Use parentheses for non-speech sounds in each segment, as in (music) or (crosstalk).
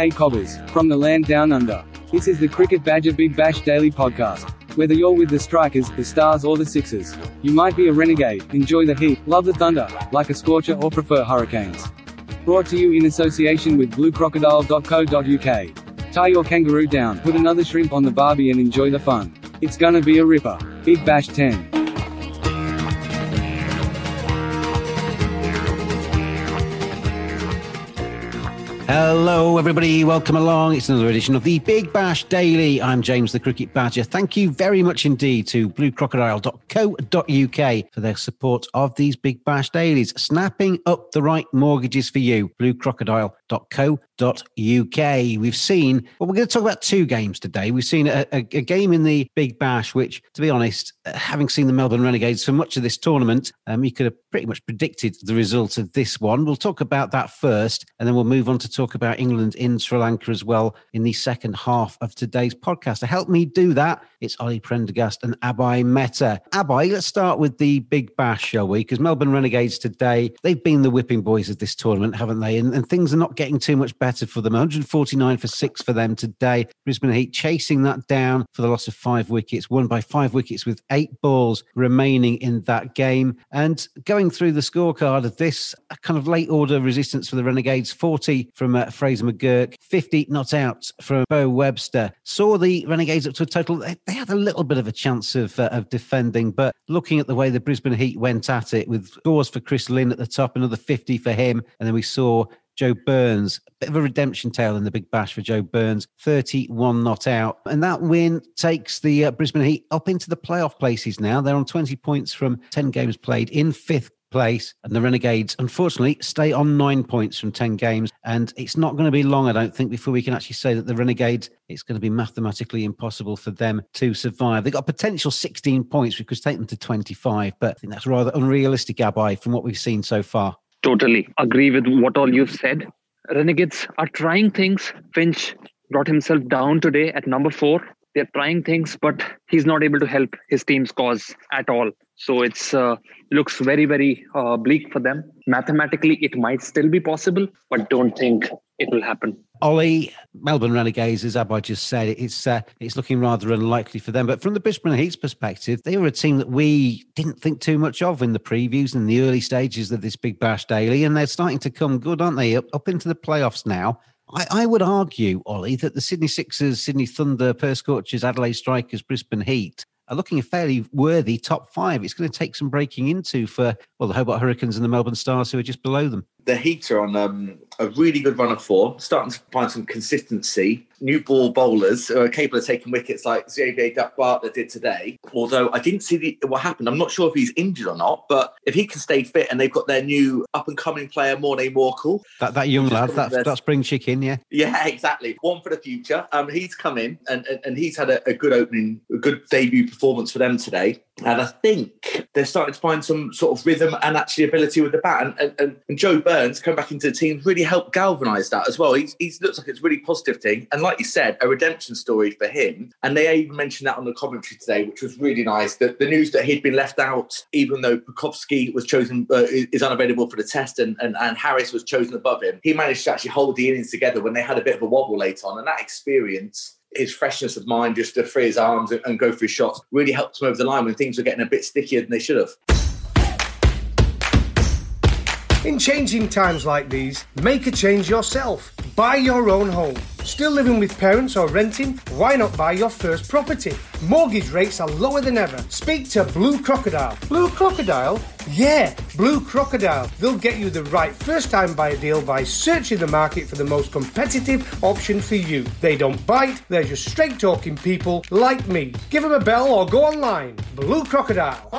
Hey Cobbers, from the land down under. This is the Cricket Badger Big Bash Daily Podcast. Whether you're with the Strikers, the Stars, or the Sixers, you might be a renegade, enjoy the heat, love the thunder, like a scorcher, or prefer hurricanes. Brought to you in association with bluecrocodile.co.uk. Tie your kangaroo down, put another shrimp on the barbie, and enjoy the fun. It's gonna be a ripper. Big Bash 10. Hello, everybody. Welcome along. It's another edition of the Big Bash Daily. I'm James the Cricket Badger. Thank you very much indeed to bluecrocodile.co.uk for their support of these Big Bash Dailies, snapping up the right mortgages for you. bluecrocodile.co.uk. We've seen, well, we're going to talk about two games today. We've seen a, a, a game in the Big Bash, which, to be honest, uh, having seen the Melbourne Renegades for much of this tournament, um, you could have pretty much predicted the result of this one. We'll talk about that first, and then we'll move on to talk about England in Sri Lanka as well in the second half of today's podcast. To help me do that, it's Ollie Prendergast and Abhaye Mehta. Abhaye, let's start with the Big Bash, shall we? Because Melbourne Renegades today, they've been the whipping boys of this tournament, haven't they? And, and things are not getting too much better for them. 149 for six for them today. Brisbane Heat chasing that down for the loss of five wickets, won by five wickets with eight balls remaining in that game. And going through the scorecard of this, a kind of late order resistance for the Renegades 40 from uh, Fraser McGurk, 50 not out from Beau Webster. Saw the Renegades up to a total, they, they had a little bit of a chance of, uh, of defending, but looking at the way the Brisbane Heat went at it with scores for Chris Lynn at the top, another 50 for him. And then we saw Joe Burns, bit of a redemption tale in the Big Bash for Joe Burns, 31 not out. And that win takes the uh, Brisbane Heat up into the playoff places now. They're on 20 points from 10 games played in fifth place. And the Renegades, unfortunately, stay on nine points from 10 games. And it's not going to be long, I don't think, before we can actually say that the Renegades, it's going to be mathematically impossible for them to survive. They've got potential 16 points, which could take them to 25. But I think that's rather unrealistic, Abhaye, from what we've seen so far. Totally agree with what all you've said. Renegades are trying things. Finch brought himself down today at number four. They're trying things, but he's not able to help his team's cause at all. So it's uh, looks very very uh, bleak for them. Mathematically, it might still be possible, but don't think it will happen. Ollie, Melbourne Renegades, as Abhaye just said, it's uh, it's looking rather unlikely for them. But from the Brisbane Heat's perspective, they were a team that we didn't think too much of in the previews and the early stages of this Big Bash Daily, and they're starting to come good, aren't they? Up, up into the playoffs now. I, I would argue, Ollie, that the Sydney Sixers, Sydney Thunder, Perth Scorchers, Adelaide Strikers, Brisbane Heat are looking a fairly worthy top five. It's going to take some breaking into for well the Hobart Hurricanes and the Melbourne Stars, who are just below them. The Heat are on um, a really good run of form, starting to find some consistency. New ball bowlers are capable of taking wickets like Xavier Duck-Bartlett did today. Although I didn't see the, what happened. I'm not sure if he's injured or not, but if he can stay fit and they've got their new up and coming player, Morne Morkel. That, that young lad, that, that spring chicken, yeah. Yeah, (laughs) exactly. One for the future. Um, he's come in and, and, and he's had a, a good opening, a good debut performance for them today. And I think they're starting to find some sort of rhythm and actually ability with the bat. And, and, and, Joe Burns coming back into the team really helped galvanise that as well. He he's looks like it's a really positive thing. And like you said, a redemption story for him. And they even mentioned that on the commentary today, which was really nice. That the news that he'd been left out, even though Pucovski was chosen, uh, is unavailable for the test and, and, and Harris was chosen above him, he managed to actually hold the innings together when they had a bit of a wobble late on. And that experience his freshness of mind just to free his arms and, and go through shots really helped him over the line when things were getting a bit stickier than they should have. In changing times like these, make a change yourself. Buy your own home. Still living with parents or renting? Why not buy your first property? Mortgage rates are lower than ever. Speak to Blue Crocodile. Blue Crocodile? Yeah, Blue Crocodile. They'll get you the right first time buyer deal by searching the market for the most competitive option for you. They don't bite, they're just straight talking people like me. Give them a bell or go online. Blue Crocodile.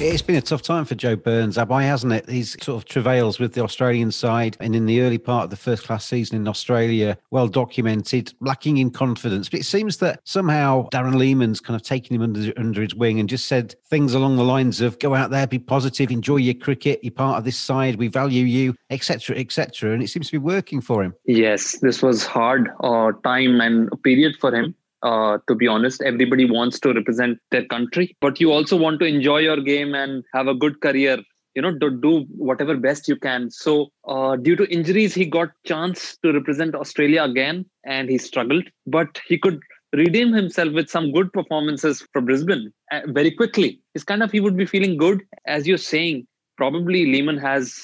It's been a tough time for Joe Burns, Abhaye, hasn't it? He's sort of travails with the Australian side and in the early part of the first class season in Australia, well documented, lacking in confidence. But it seems that somehow Darren Lehmann's kind of taken him under, under his wing and just said things along the lines of go out there, be positive, enjoy your cricket, you're part of this side, we value you, etc., etc. And it seems to be working for him. Yes, this was hard uh, time and period for him uh, to be honest. Everybody wants to represent their country, but you also want to enjoy your game and have a good career. You know, to do whatever best you can. So, uh, due to injuries, he got chance to represent Australia again, and he struggled. But he could redeem himself with some good performances for Brisbane uh, very quickly. It's kind of he would be feeling good, as you're saying. Probably Lehmann has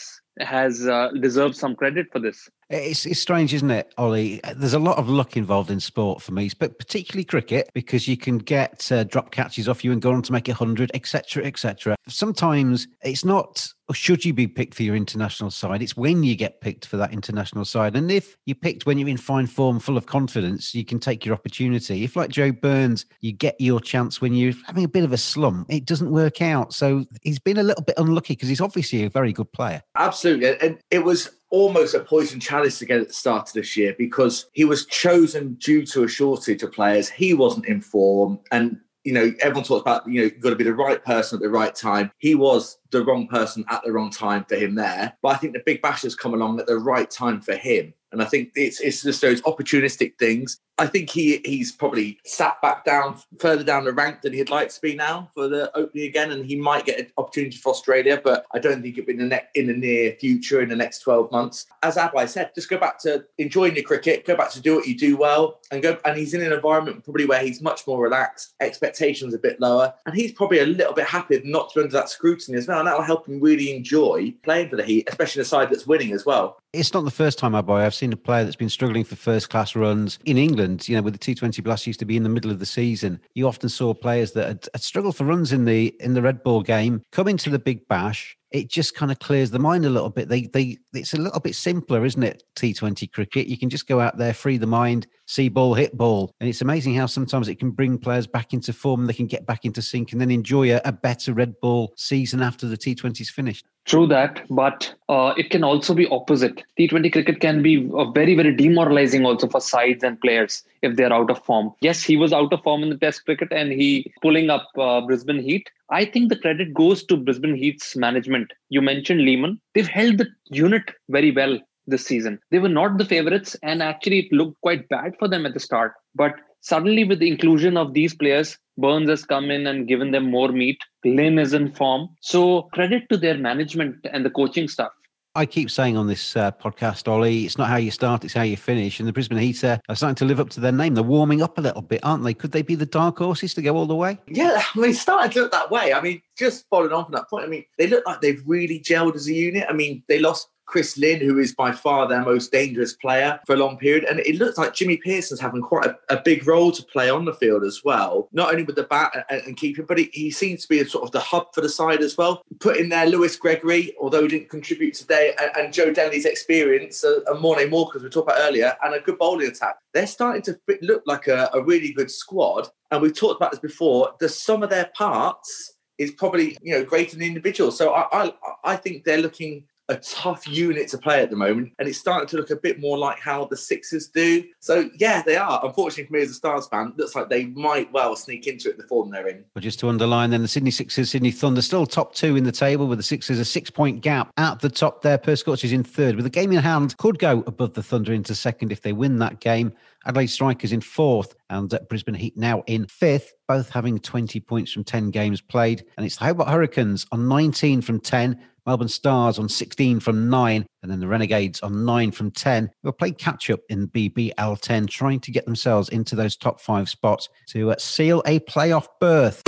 has uh, deserved some credit for this. It's, it's strange, isn't it, Ollie? There's a lot of luck involved in sport for me, but particularly cricket, because you can get uh, drop catches off you and go on to make a 100, etc., etc. Sometimes it's not should you be picked for your international side? It's when you get picked for that international side. And if you're picked when you're in fine form, full of confidence, you can take your opportunity. If, like Joe Burns, you get your chance when you're having a bit of a slump, it doesn't work out. So he's been a little bit unlucky because he's obviously a very good player. Absolutely. And it was almost a poison chalice to get at the start of this year because he was chosen due to a shortage of players. He wasn't in form. And you know, everyone talks about, you know, you've got to be the right person at the right time. He was the wrong person at the wrong time for him there. But I think the Big Bash has come along at the right time for him. And I think it's it's just those opportunistic things. I think he he's probably sat back down further down the rank than he'd like to be now for the opening again, and he might get an opportunity for Australia, but I don't think it'll be in the, ne- in the near future in the next twelve months. As Abhaye said, just go back to enjoying your cricket, go back to do what you do well, and go. And he's in an environment probably where he's much more relaxed, expectations a bit lower, and he's probably a little bit happy not to be under that scrutiny as well, and that will help him really enjoy playing for the Heat, especially the side that's winning as well. It's not the first time, Abai. I've seen a player that's been struggling for first class runs in England. And you know, with the T20 Blast used to be in the middle of the season. You often saw players that had, had struggled for runs in the in the red ball game come into the big bash. It just kind of clears the mind a little bit. They they it's a little bit simpler, isn't it? T20 cricket. You can just go out there, free the mind, see ball, hit ball, and it's amazing how sometimes it can bring players back into form. They can get back into sync and then enjoy a, a better red ball season after the T20's finished. True that, but uh, it can also be opposite. T20 cricket can be uh, very, very demoralizing also for sides and players if they're out of form. Yes, he was out of form in the Test cricket and he pulling up uh, Brisbane Heat. I think the credit goes to Brisbane Heat's management. You mentioned Lehmann. They've held the unit very well this season. They were not the favorites, and actually, it looked quite bad for them at the start. But suddenly, with the inclusion of these players, Burns has come in and given them more meat. Lynn is in form. So, credit to their management and the coaching staff. I keep saying on this uh, podcast, Ollie, it's not how you start, it's how you finish. And the Brisbane Heat are starting to live up to their name. They're warming up a little bit, aren't they? Could they be the dark horses to go all the way? Yeah, I mean, starting to look that way. I mean, just following on from that point, I mean, they look like they've really gelled as a unit. I mean, they lost Chris Lynn, who is by far their most dangerous player for a long period. And it looks like Jimmy Peirson's having quite a, a big role to play on the field as well, not only with the bat and, and keeping, but he, he, seems to be a sort of the hub for the side as well. Put in there Lewis Gregory, although he didn't contribute today, and, and Joe Denley's experience, uh, and Morne Moore, because we talked about earlier, and a good bowling attack. They're starting to fit, look like a, a really good squad. And we've talked about this before. The sum of their parts is probably you know greater than the individual. So I, I I think they're looking a tough unit to play at the moment, and it's starting to look a bit more like how the Sixers do. So yeah, they are. Unfortunately for me as a Stars fan, looks like they might well sneak into it the form they're in. Well, just to underline, then the Sydney Sixers, Sydney Thunder still top two in the table with the Sixers a six point gap at the top there. Perth Scorchers in third with a game in hand, could go above the Thunder into second if they win that game. Adelaide Strikers in fourth and Brisbane Heat now in fifth, both having 20 points from 10 games played. And it's the Hobart Hurricanes on 19 from 10 Melbourne Stars on 16 from 9, and then the Renegades on 9 from 10, who are playing catch up in BBL 10, trying to get themselves into those top five spots to uh, seal a playoff berth.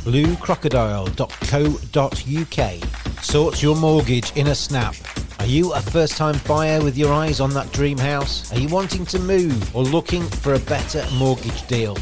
bluecrocodile.co.uk. Sort your mortgage in a snap. Are you a first time buyer with your eyes on that dream house? Are you wanting to move or looking for a better mortgage deal?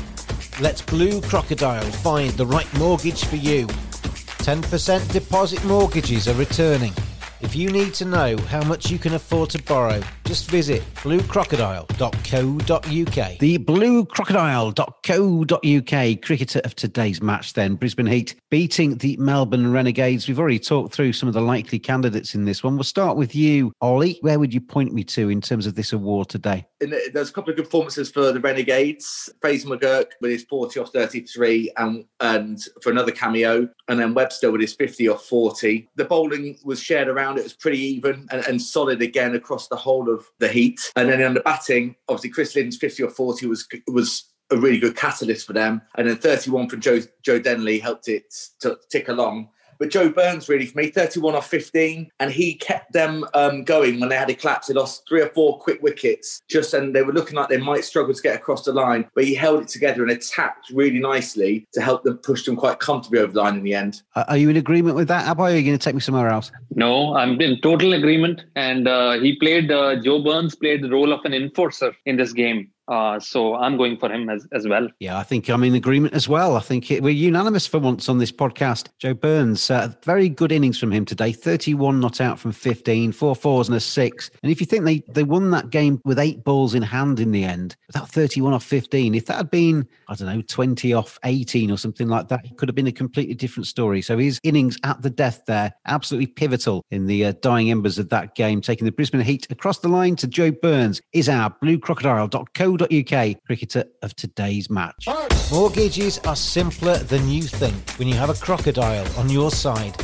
Let Blue Crocodile find the right mortgage for you. 10% deposit mortgages are returning. If you need to know how much you can afford to borrow, just visit bluecrocodile.co.uk. The bluecrocodile.co.uk cricketer of today's match, then Brisbane Heat beating the Melbourne Renegades. We've already talked through some of the likely candidates in this one. We'll start with you, Ollie. Where would you point me to in terms of this award today? The, there's a couple of good performances for the Renegades. Fraser McGurk with his 40 off 33 and, and for another cameo, and then Webster with his 50 off 40. The bowling was shared around, it was pretty even and, and solid again across the whole of the Heat. And then on the batting, obviously Chris Lynn's 50 or 40 was was a really good catalyst for them. And then 31 from Joe Joe Denley helped it to tick along. But Joe Burns really for me, 31 off 15, and he kept them um, going when they had a collapse. They lost three or four quick wickets, just and they were looking like they might struggle to get across the line. But he held it together and attacked really nicely to help them push them quite comfortably over the line in the end. Are you in agreement with that, Abhaye? Or are you going to take me somewhere else? No, I'm in total agreement. And uh, he played, uh, Joe Burns played the role of an enforcer in this game. Uh, so I'm going for him as, as well. Yeah, I think I'm in agreement as well. I think it, we're unanimous for once on this podcast. Joe Burns, uh, very good innings from him today 31 not out from 15, four fours and a six. And if you think they, they won that game with eight balls in hand in the end, without 31 off 15, if that had been, I don't know, 20 off 18 or something like that, it could have been a completely different story. So his innings at the death there, absolutely pivotal in the uh, dying embers of that game, taking the Brisbane Heat across the line to Joe Burns, is our bluecrocodile.co uk cricketer of today's match. Mortgages are simpler than you think when you have a crocodile on your side.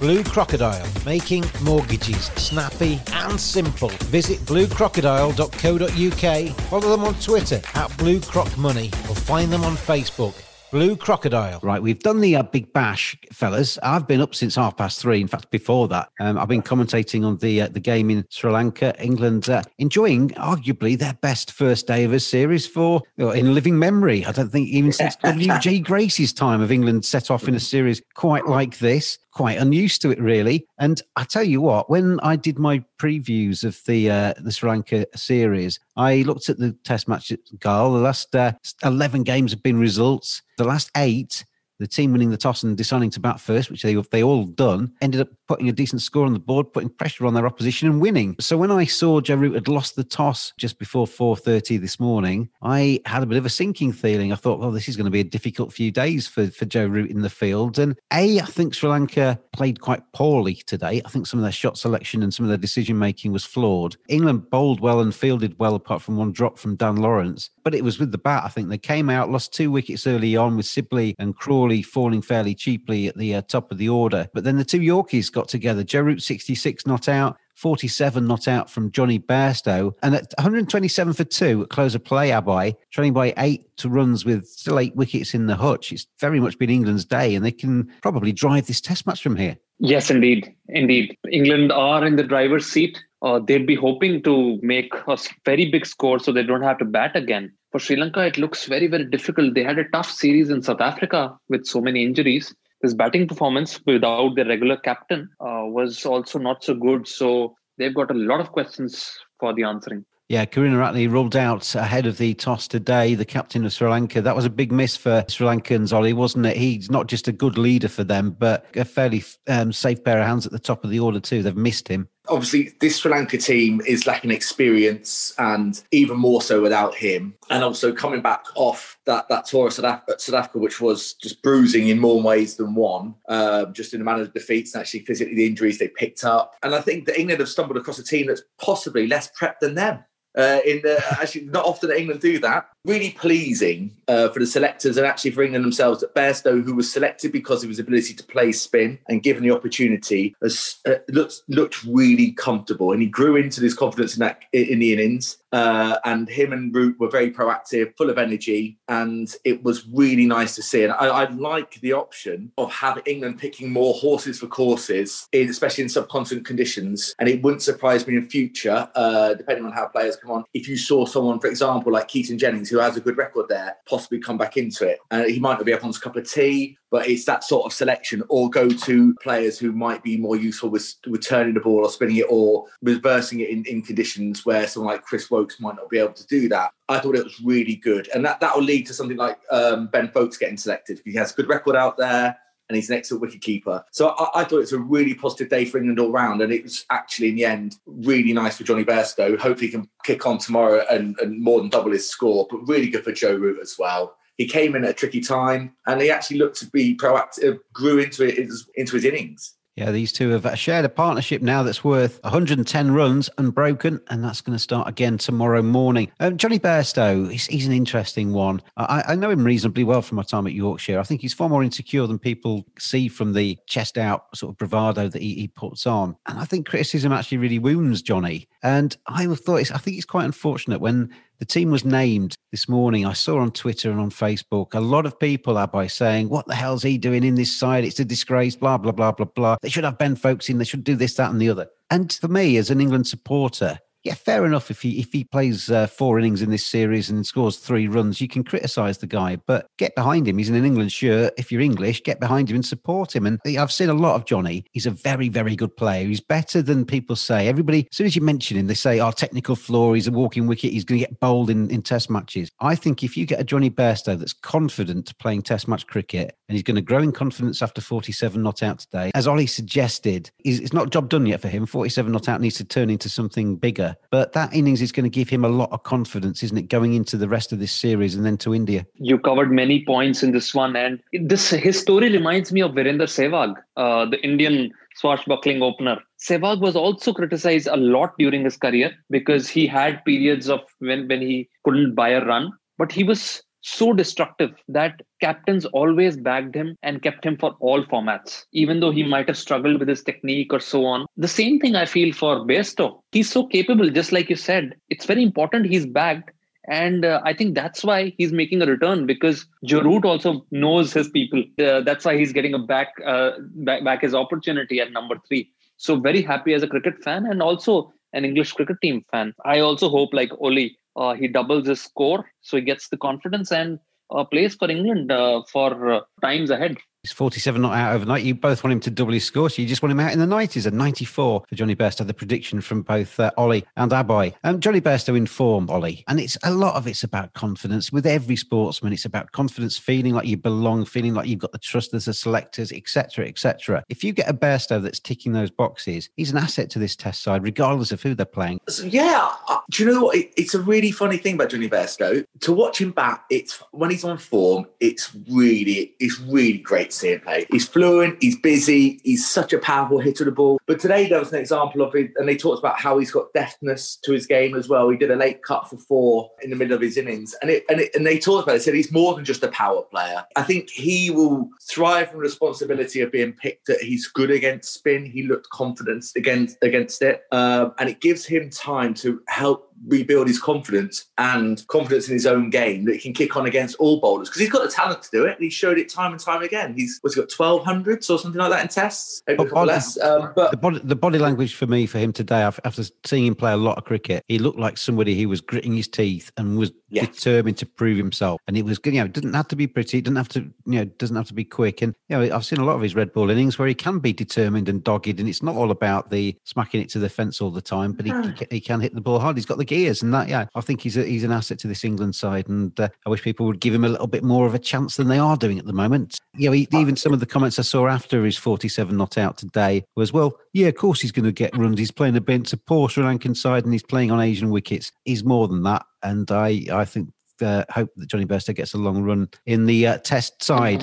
Blue Crocodile, making mortgages snappy and simple. Visit bluecrocodile.co.uk, follow them on Twitter at Blue Croc Money, or find them on Facebook Blue Crocodile. Right, we've done the uh, Big Bash, fellas. I've been up since half past three. In fact, before that, um, I've been commentating on the uh, the game in Sri Lanka. England uh, enjoying arguably their best first day of a series for well, in living memory. I don't think even since (laughs) W.G. Grace's time of England set off in a series quite like this quite unused to it, really. And I tell you what, when I did my previews of the uh, the Sri Lanka series, I looked at the Test match at. The last uh, eleven games have been results. The last eight the team winning the toss and deciding to bat first, which they they all done, ended up putting a decent score on the board, putting pressure on their opposition and winning. So when I saw Joe Root had lost the toss just before 4.30 this morning, I had a bit of a sinking feeling. I thought, well, this is going to be a difficult few days for, for Joe Root in the field. And A, I think Sri Lanka played quite poorly today. I think some of their shot selection and some of their decision making was flawed. England bowled well and fielded well apart from one drop from Dan Lawrence. But it was with the bat. I think they came out, lost two wickets early on with Sibley and Crawley falling fairly cheaply at the uh, top of the order. But then the two Yorkies got together. Joe Root 66 not out, 47 not out from Jonny Bairstow. And at 127 for two close of play, Abhaye, trailing by eight to runs with still eight wickets in the hutch. It's very much been England's day, and they can probably drive this test match from here. Yes, indeed. Indeed. England are in the driver's seat. Uh, they'd be hoping to make a very big score so they don't have to bat again. For Sri Lanka, it looks very, very difficult. They had a tough series in South Africa with so many injuries his batting performance without the regular captain uh, was also not so good. So they've got a lot of questions for the answering. Yeah, Karunaratne ruled out ahead of the toss today, the captain of Sri Lanka. That was a big miss for Sri Lankans, Ollie, wasn't it? He's not just a good leader for them, but a fairly um, safe pair of hands at the top of the order, too. They've missed him obviously this Sri Lanka team is lacking experience and even more so without him. And also coming back off that that tour of South Africa, South Africa which was just bruising in more ways than one, um, just in the manner of defeats and actually physically the injuries they picked up. And I think that England have stumbled across a team that's possibly less prepped than them. Uh, in the, (laughs) actually, not often England do that. Really pleasing uh, for the selectors and actually for England themselves that Bairstow, who was selected because of his ability to play spin and given the opportunity, has uh, looked looked really comfortable and he grew into this confidence in that in the innings. Uh, and him and Root were very proactive, full of energy, and it was really nice to see. And I, I like the option of having England picking more horses for courses, in, especially in subcontinent conditions. And it wouldn't surprise me in future, uh, depending on how players come on, if you saw someone, for example, like Keaton Jennings, who has a good record there, possibly come back into it. And he might not be up on his cup of tea, but it's that sort of selection or go to players who might be more useful with, with turning the ball or spinning it or reversing it in, in conditions where someone like Chris Woakes might not be able to do that. I thought it was really good. And that, that will lead to something like um, Ben Foakes getting selected. He has a good record out there and he's an excellent wicketkeeper. So I, I, thought was a really positive day for England all round, and it was actually in the end really nice for Jonny Bairstow. Hopefully, he can kick on tomorrow and, and more than double his score, but really good for Joe Root as well. He came in at a tricky time, and he actually looked to be proactive, grew into it into his innings. Yeah, these two have shared a partnership now that's worth 110 runs unbroken, and that's going to start again tomorrow morning. Um, Jonny Bairstow, he's, he's, an interesting one. I, I, know him reasonably well from my time at Yorkshire. I think he's far more insecure than people see from the chest out sort of bravado that he, he puts on. And I think criticism actually really wounds Jonny. And I thought, I think it's quite unfortunate when the team was named this morning. I saw on Twitter and on Facebook a lot of people are by saying, What the hell's he doing in this side? It's a disgrace, blah, blah, blah, blah, blah. They should have Ben Foakes in, they should do this, that, and the other. And for me, as an England supporter, yeah, fair enough. If he if he plays uh, four innings in this series and scores three runs, you can criticise the guy, but get behind him. He's in an England shirt. If you're English, get behind him and support him. And I've seen a lot of Jonny. He's a very very good player. He's better than people say. Everybody, as soon as you mention him, they say, "Oh, technical flaw. He's a walking wicket. He's going to get bowled in in Test matches." I think if you get a Jonny Bairstow that's confident playing Test match cricket and he's going to grow in confidence after 47 not out today, as Ollie suggested, it's not job done yet for him. 47 not out needs to turn into something bigger, but that innings is going to give him a lot of confidence, isn't it, going into the rest of this series and then to India? You covered many points in this one, and this his story reminds me of Virender Sehwag, uh, the Indian swashbuckling opener. Sehwag was also criticized a lot during his career because he had periods of when when he couldn't buy a run, but he was so destructive that captains always bagged him and kept him for all formats, even though he might have struggled with his technique or so on. The same thing I feel for Bairstow. He's so capable, just like you said. It's very important he's bagged. And uh, I think that's why he's making a return because Joe also knows his people. Uh, that's why he's getting a back, uh, back back his opportunity at number three. So very happy as a cricket fan and also an English cricket team fan. I also hope, like Ollie, uh, he doubles his score, so he gets the confidence and uh, plays for England uh, for uh, times ahead. He's 47 not out overnight. You both want him to double his score, so you just want him out in the 90s. A 94 for Jonny Bairstow, the prediction from both uh, Ollie and Abhaye. Um, Jonny Bairstow in form, Ollie. And it's a lot of it's about confidence. With every sportsman, it's about confidence, feeling like you belong, feeling like you've got the trust as the selectors, etc., etc. If you get a Bairstow that's ticking those boxes, he's an asset to this test side, regardless of who they're playing. So, yeah. Do you know what? It, it's a really funny thing about Jonny Bairstow. To watch him back, it's when he's on form, it's really, it's really great play. He's fluent, he's busy, he's such a powerful hitter of the ball. But today there was an example of it, and they talked about how he's got deftness to his game as well. He did a late cut for four in the middle of his innings, and it, and, it, and they talked about it. Said he's more than just a power player. I think he will thrive from the responsibility of being picked. That he's good against spin. He looked confident against against it, um, and it gives him time to help rebuild his confidence and confidence in his own game that he can kick on against all bowlers because he's got the talent to do it and he showed it time and time again. He's what's he got twelve hundreds or something like that in tests, body, less. Um, but the body, the body language for me for him today after seeing him play a lot of cricket, he looked like somebody who was gritting his teeth and was yeah. determined to prove himself. And it was you know it didn't have to be pretty, it didn't have to you know doesn't have to be quick. And you know I've seen a lot of his red ball innings where he can be determined and dogged, and it's not all about the smacking it to the fence all the time, but he, he, he can hit the ball hard. He's got the gears and that yeah I think he's a, he's an asset to this England side, and uh, I wish people would give him a little bit more of a chance than they are doing at the moment. You know, he, even some of the comments I saw after his 47 not out today was, well, yeah, of course he's going to get runs. He's playing against a poor Sri Lankan side, and he's playing on Asian wickets. He's more than that, and I I think uh, hope that Jonny Bairstow gets a long run in the uh, Test side.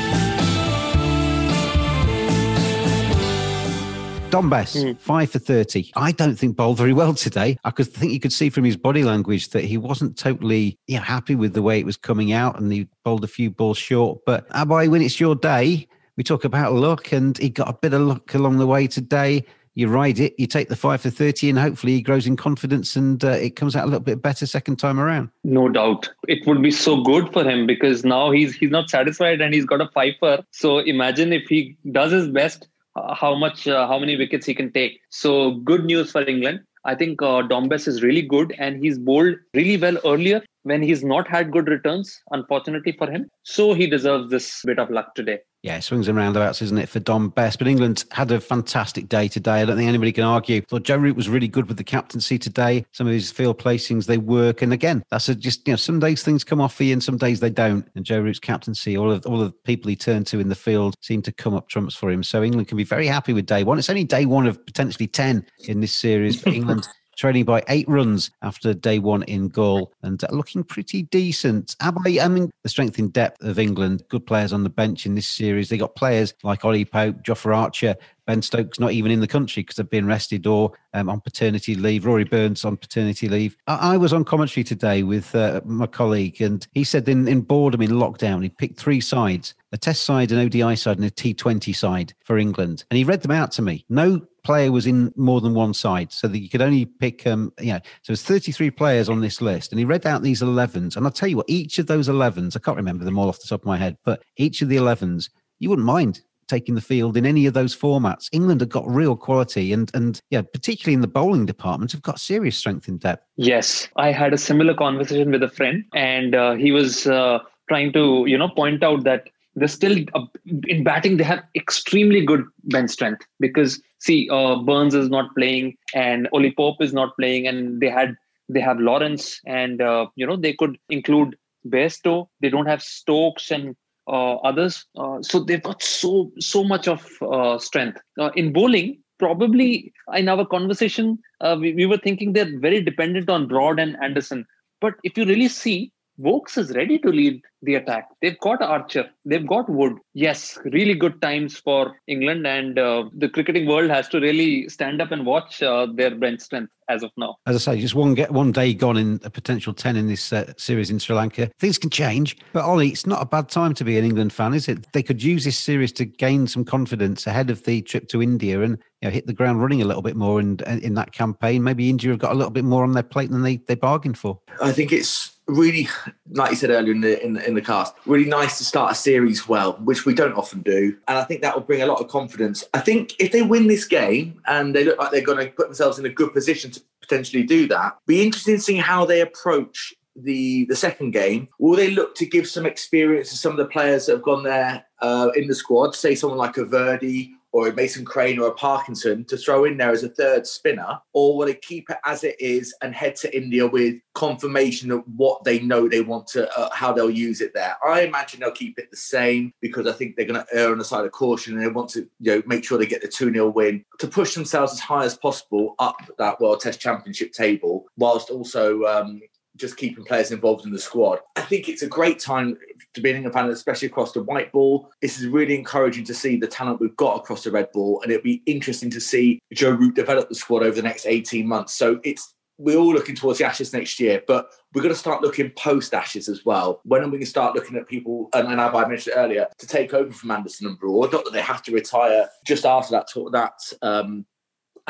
Bess, mm. five for 30. I don't think bowled very well today. I could think you could see from his body language that he wasn't totally you know, happy with the way it was coming out and he bowled a few balls short. But Abhaye, when it's your day, we talk about luck, and he got a bit of luck along the way today. You ride it, you take the five for 30, and hopefully he grows in confidence and uh, it comes out a little bit better second time around. No doubt. It would be so good for him because now he's he's not satisfied and he's got a fifer. So imagine if he does his best, how much, uh, how many wickets he can take. So good news for England. I think uh, Dom Bess is really good and he's bowled really well earlier when he's not had good returns, unfortunately for him. So he deserves this bit of luck today. Yeah, swings and roundabouts, isn't it, for Dom Bess? But England had a fantastic day today. I don't think anybody can argue. Thought Joe Root was really good with the captaincy today. Some of his field placings, they work. And again, that's a just, you know, some days things come off for you and some days they don't. And Joe Root's captaincy, all of all of the people he turned to in the field seem to come up trumps for him. So England can be very happy with day one. It's only day one of potentially 10 in this series, but (laughs) England trailing by eight runs after day one in Galle and looking pretty decent. I mean, the strength in depth of England, good players on the bench in this series. They got players like Ollie Pope, Jofra Archer, Ben Stokes not even in the country because they've been rested or um, on paternity leave. Rory Burns on paternity leave. I, I was on commentary today with uh, my colleague, and he said in, in boredom in lockdown, he picked three sides a test side, an ODI side, and a T20 side for England. And he read them out to me. No player was in more than one side, so that you could only pick, um, you know, so there's 33 players on this list. And he read out these 11s. And I'll tell you what, each of those 11s, I can't remember them all off the top of my head, but each of the 11s, you wouldn't mind taking the field in any of those formats. England have got real quality and and yeah, particularly in the bowling department, have got serious strength in depth. Yes, I had a similar conversation with a friend, and uh, he was uh, trying to you know point out that they're still uh, in batting they have extremely good bench strength because see uh, burns is not playing and Ollie Pope is not playing and they had they have lawrence and uh, you know they could include Bairstow. They don't have Stokes and uh, others. Uh, so they've got so so much of uh, strength in bowling. Probably in our conversation, we, we were thinking they're very dependent on Broad and Anderson. But if you really see, Woakes is ready to lead the attack. They've got Archer, they've got Wood. Yes, really good times for England, and uh, the cricketing world has to really stand up and watch uh, their bench strength as of now. As I say, just one get one day gone in a potential ten in this uh, series in Sri Lanka. Things can change, but Ollie, it's not a bad time to be an England fan, is it? They could use this series to gain some confidence ahead of the trip to India and you know, hit the ground running a little bit more in in that campaign. Maybe India have got a little bit more on their plate than they they bargained for. I think it's really, like you said earlier in the, in the in the cast, really nice to start a series well, which we don't often do, and I think that will bring a lot of confidence. I think if they win this game and they look like they're going to put themselves in a good position to potentially do that, be interesting to see how they approach the the second game. Will they look to give some experience to some of the players that have gone there uh, in the squad? Say someone like a Virdi or a Mason Crane or a Parkinson to throw in there as a third spinner, or will they keep it as it is and head to India with confirmation of what they know they want to, uh, how they'll use it there? I imagine they'll keep it the same because I think they're going to err on the side of caution and they want to, you know, make sure they get the 2 0 win to push themselves as high as possible up that World Test Championship table, whilst also um, just keeping players involved in the squad. I think it's a great time to be England fan, especially across the white ball. This is really encouraging to see the talent we've got across the red ball, and it'll be interesting to see Joe Root develop the squad over the next 18 months. So it's we're all looking towards the Ashes next year, but we're going to start looking post Ashes as well. When are we going to start looking at people, and, and I mentioned earlier, to take over from Anderson and Broad? Not that they have to retire just after that talk that um,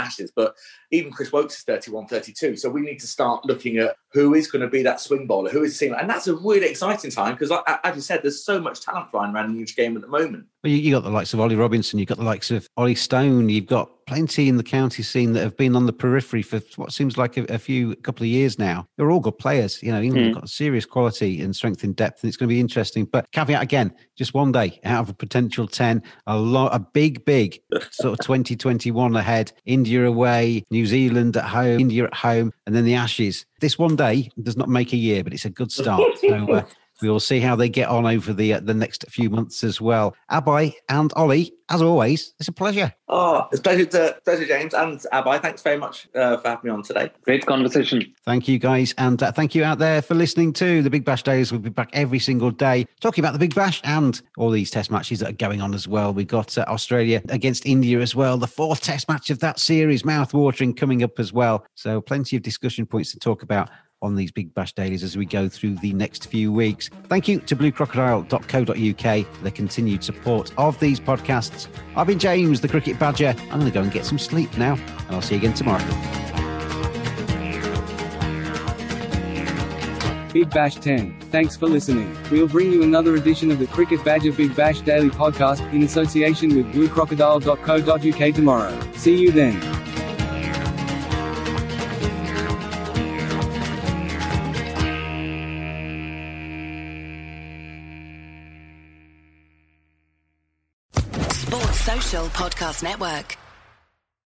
Ashes, but even Chris Woakes is 31, 32. So we need to start looking at who is going to be that swing bowler, who is seeing, and that's a really exciting time because, like, as you said, there's so much talent flying around in each game at the moment. Well, you, you got the likes of Ollie Robinson, you've got the likes of Ollie Stone, you've got plenty in the county scene that have been on the periphery for what seems like a, a few a couple of years now. They're all good players. You know, England mm. got serious quality and strength in depth, and it's going to be interesting. But caveat again, just one day out of a potential ten, a lot, a big, big sort of (laughs) 2021 ahead. India away, New Zealand at home, India at home, and then the Ashes. This one day does not make a year, but it's a good start. So uh, (laughs) we will see how they get on over the uh, the next few months as well. Abhaye and Ollie, as always, it's a pleasure. Oh, it's a pleasure to pleasure, James and Abhaye. Thanks very much uh, for having me on today. Great conversation. Thank you, guys, and uh, thank you out there for listening to the Big Bash Days. We'll be back every single day talking about the Big Bash and all these Test matches that are going on as well. We've got uh, Australia against India as well, the fourth Test match of that series, mouth-watering, coming up as well. So plenty of discussion points to talk about on these Big Bash dailies as we go through the next few weeks. Thank you to bluecrocodile.co.uk for the continued support of these podcasts. I've been James, the Cricket Badger. I'm going to go and get some sleep now, and I'll see you again tomorrow. Big Bash 10. Thanks for listening. We'll bring you another edition of the Cricket Badger Big Bash Daily Podcast in association with bluecrocodile.co.uk tomorrow. See you then. Podcast Network.